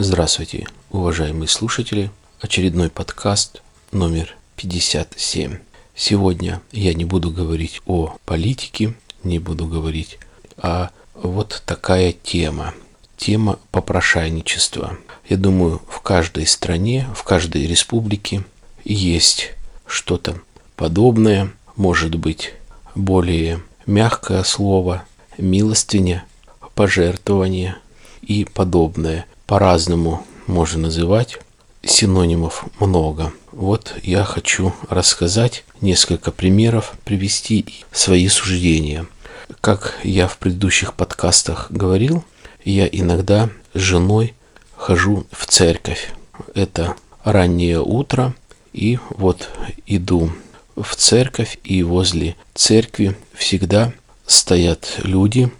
Здравствуйте, уважаемые слушатели. Очередной подкаст номер 57. Сегодня я не буду говорить о политике, не буду говорить, а вот такая тема. Тема попрошайничества. Я думаю, в каждой стране, в каждой республике есть что-то подобное, может быть, более мягкое слово, милостыня, пожертвование и подобное. По-разному можно называть, синонимов много. Вот я хочу рассказать несколько примеров, привести свои суждения. Как я в предыдущих подкастах говорил, я иногда с женой хожу в церковь. Это раннее утро, и вот иду в церковь, и возле церкви всегда стоят люди,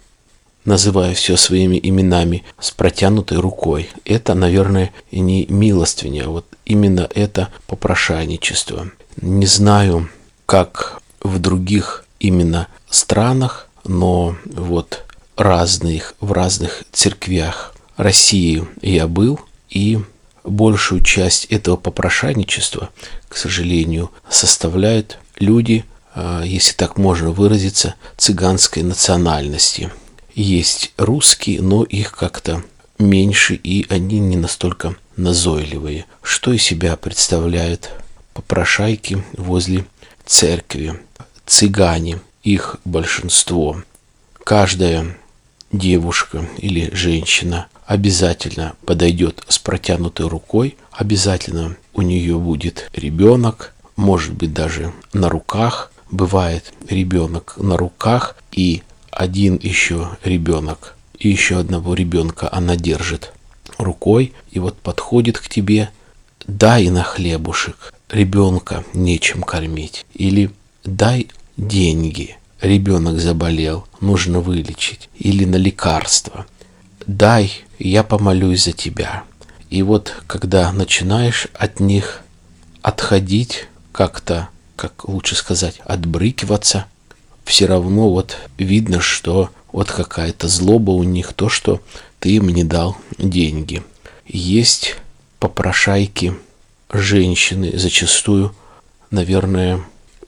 называя все своими именами с протянутой рукой. Это, наверное, не милостыня, вот именно это попрошайничество. Не знаю, как в других именно странах, но вот разных, в разных церквях России я был, и большую часть этого попрошайничества, к сожалению, составляют люди, а, если так можно выразиться, цыганской национальности – есть русские, но их как-то меньше, и они не настолько назойливые. Что из себя представляют попрошайки возле церкви? Цыгане, их большинство. Каждая девушка или женщина обязательно подойдет с протянутой рукой, обязательно у нее будет ребенок, может быть даже на руках. Бывает ребенок на руках и один еще ребенок и еще одного ребенка она держит рукой и вот подходит к тебе, дай на хлебушек, ребенка нечем кормить. Или дай деньги, ребенок заболел, нужно вылечить. Или на лекарство. Дай, я помолюсь за тебя. И вот когда начинаешь от них отходить, как-то, как лучше сказать, отбрыкиваться – все равно вот видно, что вот какая-то злоба у них, то, что ты им не дал деньги. Есть попрошайки женщины, зачастую, наверное,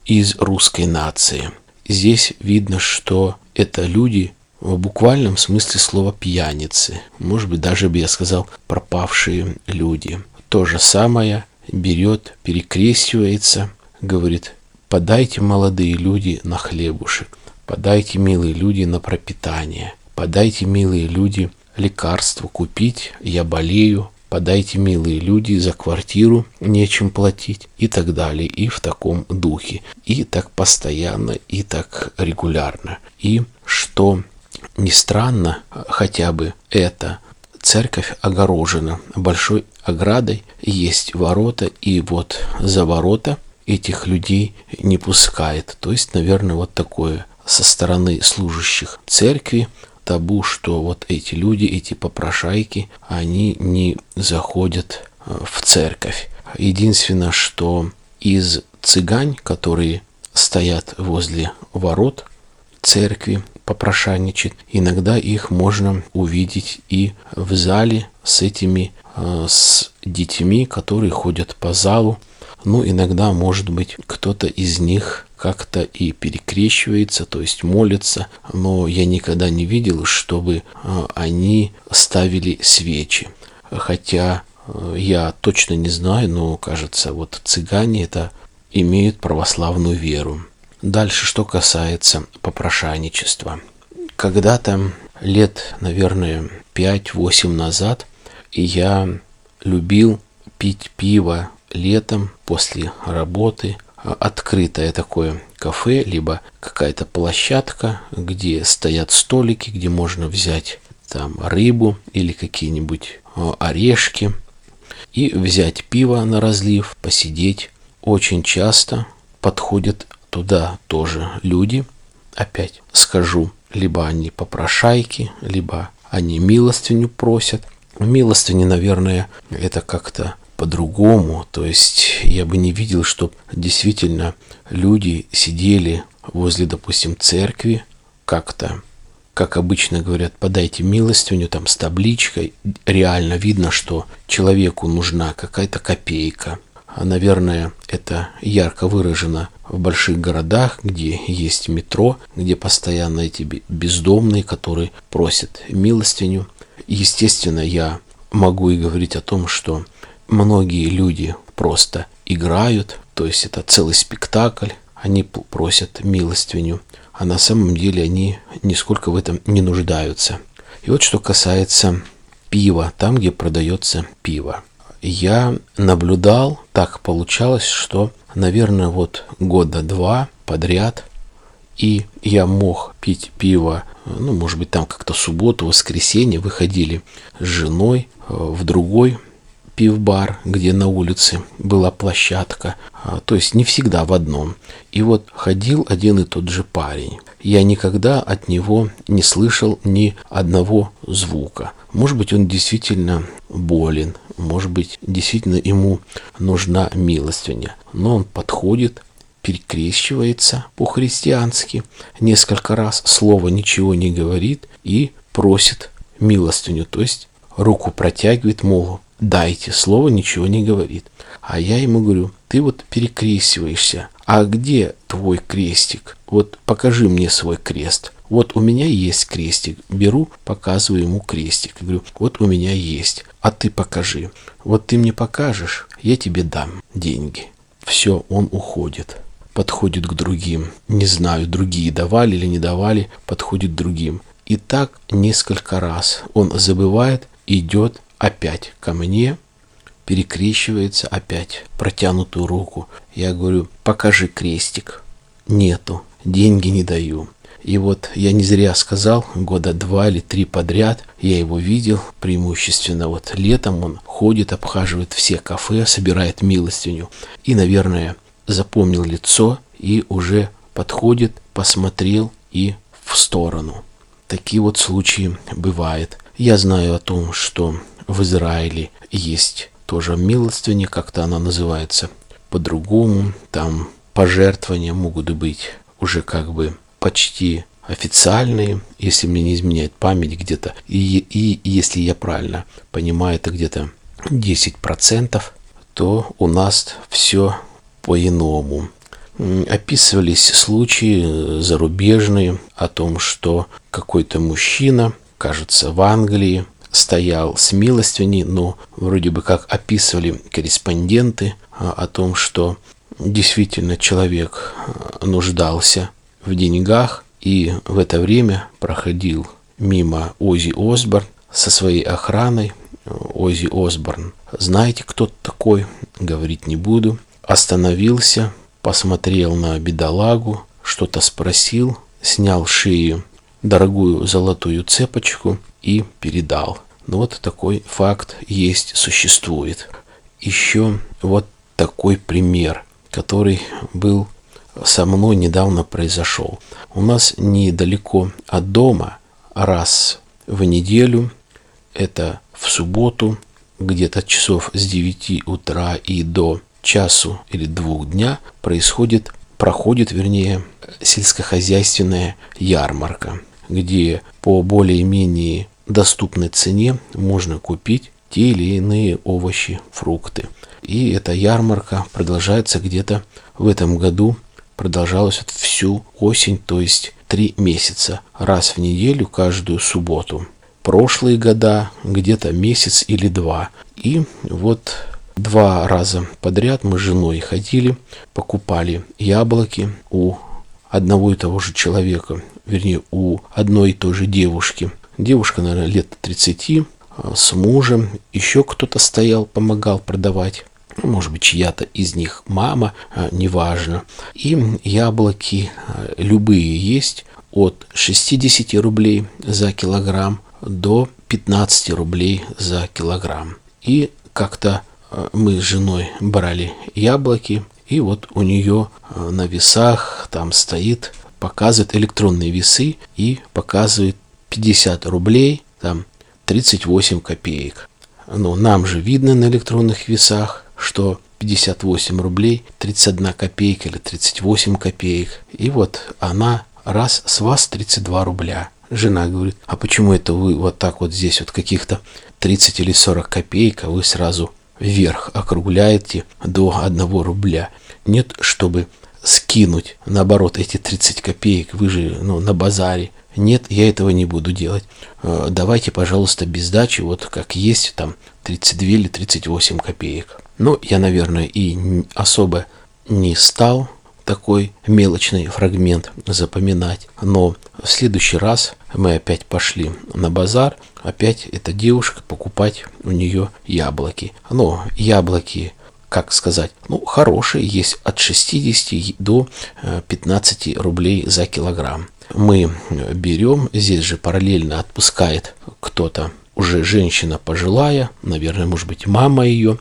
из русской нации. Здесь видно, что это люди в буквальном смысле слова пьяницы. Может быть, даже бы я сказал пропавшие люди. То же самое берет, перекрестивается, говорит, Подайте, молодые люди, на хлебушек. Подайте, милые люди, на пропитание. Подайте, милые люди, лекарство купить, я болею. Подайте, милые люди, за квартиру нечем платить и так далее. И в таком духе. И так постоянно, и так регулярно. И что не странно, хотя бы это церковь огорожена большой оградой, есть ворота, и вот за ворота – этих людей не пускает. То есть, наверное, вот такое со стороны служащих церкви табу, что вот эти люди, эти попрошайки, они не заходят э, в церковь. Единственное, что из цыгань, которые стоят возле ворот церкви, попрошайничать, иногда их можно увидеть и в зале с этими, э, с детьми, которые ходят по залу, ну, иногда, может быть, кто-то из них как-то и перекрещивается, то есть молится, но я никогда не видел, чтобы а, они ставили свечи. Хотя а, я точно не знаю, но кажется, вот цыгане это имеют православную веру. Дальше, что касается попрошайничества. Когда-то лет, наверное, 5-8 назад я любил пить пиво летом после работы открытое такое кафе, либо какая-то площадка, где стоят столики, где можно взять там рыбу или какие-нибудь а, орешки и взять пиво на разлив, посидеть. Очень часто подходят туда тоже люди. Опять скажу, либо они попрошайки, либо они милостыню просят. Милостыни, наверное, это как-то по-другому. То есть я бы не видел, что действительно люди сидели возле, допустим, церкви как-то как обычно говорят, подайте милостыню там с табличкой. Реально видно, что человеку нужна какая-то копейка. А, наверное, это ярко выражено в больших городах, где есть метро, где постоянно эти бездомные, которые просят милостыню. Естественно, я могу и говорить о том, что многие люди просто играют, то есть это целый спектакль, они просят милостыню, а на самом деле они нисколько в этом не нуждаются. И вот что касается пива, там, где продается пиво. Я наблюдал, так получалось, что, наверное, вот года два подряд, и я мог пить пиво, ну, может быть, там как-то субботу, воскресенье выходили с женой э, в другой пивбар, где на улице была площадка, а, то есть не всегда в одном. И вот ходил один и тот же парень. Я никогда от него не слышал ни одного звука. Может быть, он действительно болен, может быть, действительно ему нужна милостыня. Но он подходит, перекрещивается по-христиански, несколько раз слово ничего не говорит и просит милостыню, то есть руку протягивает, мол, дайте, слово ничего не говорит. А я ему говорю, ты вот перекрестиваешься, а где твой крестик? Вот покажи мне свой крест. Вот у меня есть крестик. Беру, показываю ему крестик. Говорю, вот у меня есть. А ты покажи. Вот ты мне покажешь, я тебе дам деньги. Все, он уходит. Подходит к другим. Не знаю, другие давали или не давали. Подходит к другим. И так несколько раз он забывает, идет опять ко мне, перекрещивается опять протянутую руку. Я говорю, покажи крестик. Нету, деньги не даю. И вот я не зря сказал, года два или три подряд я его видел, преимущественно вот летом он ходит, обхаживает все кафе, собирает милостыню. И, наверное, запомнил лицо и уже подходит, посмотрел и в сторону. Такие вот случаи бывают. Я знаю о том, что в Израиле есть тоже милостыня, как-то она называется по-другому. Там пожертвования могут быть уже как бы почти официальные, если мне не изменяет память где-то. И, и если я правильно понимаю, это где-то 10%, то у нас все по-иному. Описывались случаи зарубежные о том, что какой-то мужчина, кажется, в Англии, стоял с милостыней, но вроде бы как описывали корреспонденты а, о том, что действительно человек а, нуждался в деньгах, и в это время проходил мимо Ози Осборн со своей охраной. Ози Осборн, знаете, кто такой, говорить не буду. Остановился, посмотрел на бедолагу, что-то спросил, снял шею дорогую золотую цепочку и передал. Ну вот такой факт есть, существует. Еще вот такой пример, который был со мной недавно произошел. У нас недалеко от дома раз в неделю, это в субботу, где-то часов с 9 утра и до часу или двух дня происходит, проходит, вернее, сельскохозяйственная ярмарка где по более-менее доступной цене можно купить те или иные овощи, фрукты. И эта ярмарка продолжается где-то в этом году, продолжалась всю осень, то есть три месяца, раз в неделю каждую субботу. Прошлые года где-то месяц или два. И вот два раза подряд мы с женой ходили, покупали яблоки у одного и того же человека, вернее, у одной и той же девушки. Девушка, наверное, лет 30, а, с мужем, еще кто-то стоял, помогал продавать. Ну, может быть, чья-то из них мама, а, неважно. И яблоки а, любые есть от 60 рублей за килограмм до 15 рублей за килограмм. И как-то мы с женой брали яблоки, и вот у нее на весах там стоит, показывает электронные весы и показывает 50 рублей, там 38 копеек. Ну, нам же видно на электронных весах, что 58 рублей 31 копейка или 38 копеек. И вот она раз с вас 32 рубля. жена говорит, а почему это вы вот так вот здесь вот каких-то 30 или 40 копеек, а вы сразу вверх округляете до 1 рубля? Нет, чтобы скинуть, наоборот, эти 30 копеек, вы же ну, на базаре. Нет, я этого не буду делать. Э, давайте, пожалуйста, без дачи, вот как есть, там 32 или 38 копеек. Ну, я, наверное, и особо не стал такой мелочный фрагмент запоминать. Но в следующий раз мы опять пошли на базар, опять эта девушка покупать у нее яблоки. Но яблоки как сказать, ну, хорошие, есть от 60 до 15 э, рублей за килограмм. Мы берем, здесь же параллельно отпускает кто-то уже женщина пожилая, наверное, может быть, мама ее,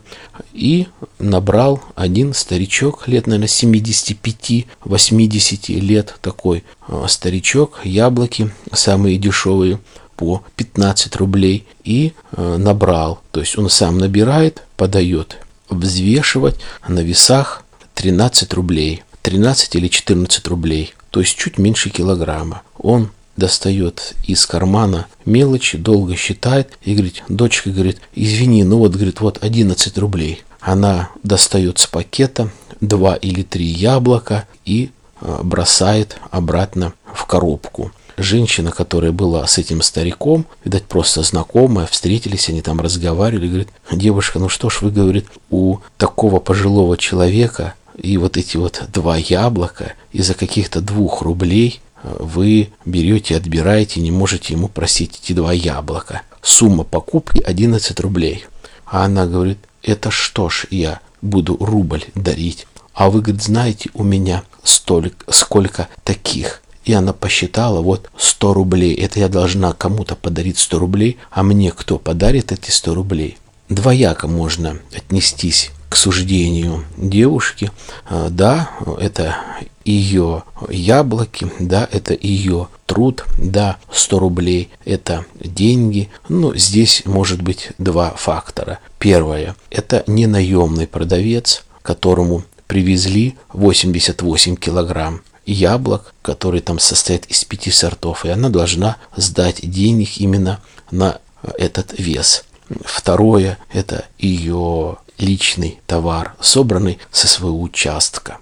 и набрал один старичок, лет, наверное, 75-80 лет, такой э, старичок, яблоки самые дешевые, по 15 рублей, и э, набрал. То есть он сам набирает, подает взвешивать на весах 13 рублей. 13 или 14 рублей, то есть чуть меньше килограмма. Он достает из кармана мелочи, долго считает и говорит, дочка говорит, извини, ну вот, говорит, вот 11 рублей. Она достает с пакета два или три яблока и э, бросает обратно в коробку женщина, которая была с этим стариком, видать, просто знакомая, встретились, они там разговаривали, говорит, девушка, ну что ж вы, говорит, у такого пожилого человека и вот эти вот два яблока из-за каких-то двух рублей э, вы берете, отбираете, не можете ему просить эти два яблока. Сумма покупки 11 рублей. А она говорит, это что ж я буду рубль дарить? А вы, говорит, знаете, у меня столько, сколько таких и она посчитала, вот 100 рублей, это я должна кому-то подарить 100 рублей, а мне кто подарит эти 100 рублей? Двояко можно отнестись к суждению девушки. А, да, это ее яблоки, да, это ее труд, да, 100 рублей – это деньги. Но здесь может быть два фактора. Первое – это не наемный продавец, которому привезли 88 килограмм яблок, который там состоит из пяти сортов, и она должна сдать денег именно на этот вес. Второе – это ее личный товар, собранный со своего участка.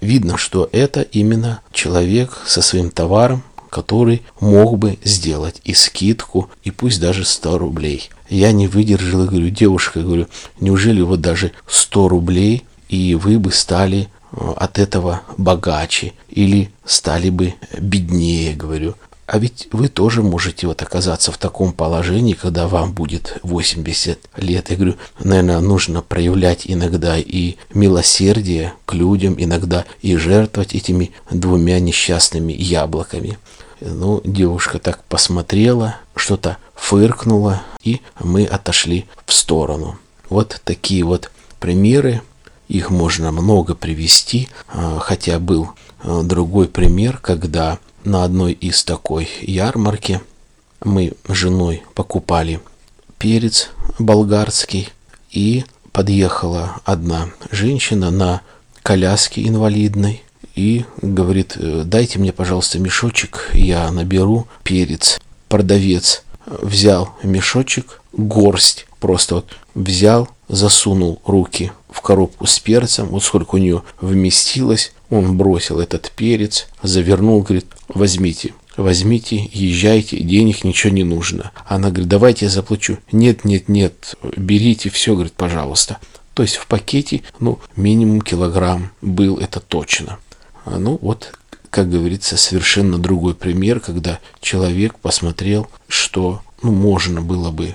Видно, что это именно человек со своим товаром, который мог бы сделать и скидку, и пусть даже 100 рублей. Я не выдержал и говорю, девушка, говорю, неужели вот даже 100 рублей, и вы бы стали Э, от этого богаче или стали бы беднее, говорю. А ведь вы тоже можете вот оказаться в таком положении, когда вам будет 80 лет. Я говорю, наверное, нужно проявлять иногда и милосердие к людям, иногда и жертвовать этими двумя несчастными яблоками. Ну, девушка так посмотрела, что-то фыркнула, и мы отошли в сторону. Вот такие вот примеры их можно много привести, а, хотя был а, другой пример, когда на одной из такой ярмарки мы с женой покупали перец болгарский, и подъехала одна женщина на коляске инвалидной и говорит, «Э, дайте мне, пожалуйста, мешочек, я наберу перец. Продавец взял мешочек, горсть, просто вот взял, засунул руки в коробку с перцем, вот сколько у нее вместилось, он бросил этот перец, завернул, говорит, возьмите, возьмите, езжайте, денег ничего не нужно. Она говорит, давайте я заплачу. Нет, нет, нет, берите все, говорит, пожалуйста. То есть в пакете, ну, минимум килограмм был, это точно. А, ну, вот, как говорится, совершенно другой пример, когда человек посмотрел, что, ну, можно было бы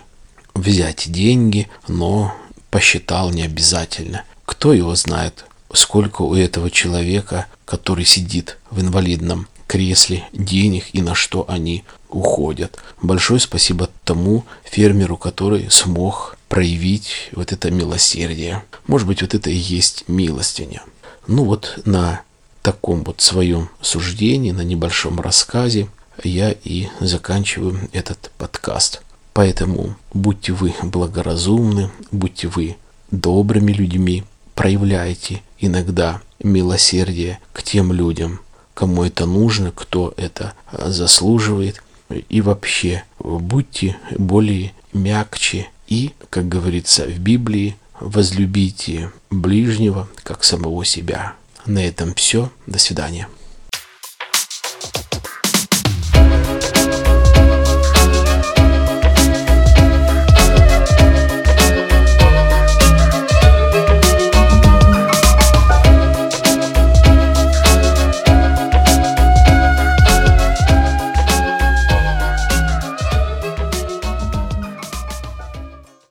взять деньги, но посчитал не обязательно. Кто его знает, сколько у этого человека, который сидит в инвалидном кресле, денег и на что они уходят. Большое спасибо тому фермеру, который смог проявить вот это милосердие. Может быть, вот это и есть милостиня. Ну вот на таком вот своем суждении, на небольшом рассказе я и заканчиваю этот подкаст. Поэтому будьте вы благоразумны, будьте вы добрыми людьми, проявляйте иногда милосердие к тем людям, кому это нужно, кто это заслуживает. и вообще будьте более мягче и, как говорится в Библии, возлюбите ближнего как самого себя. На этом все. До свидания.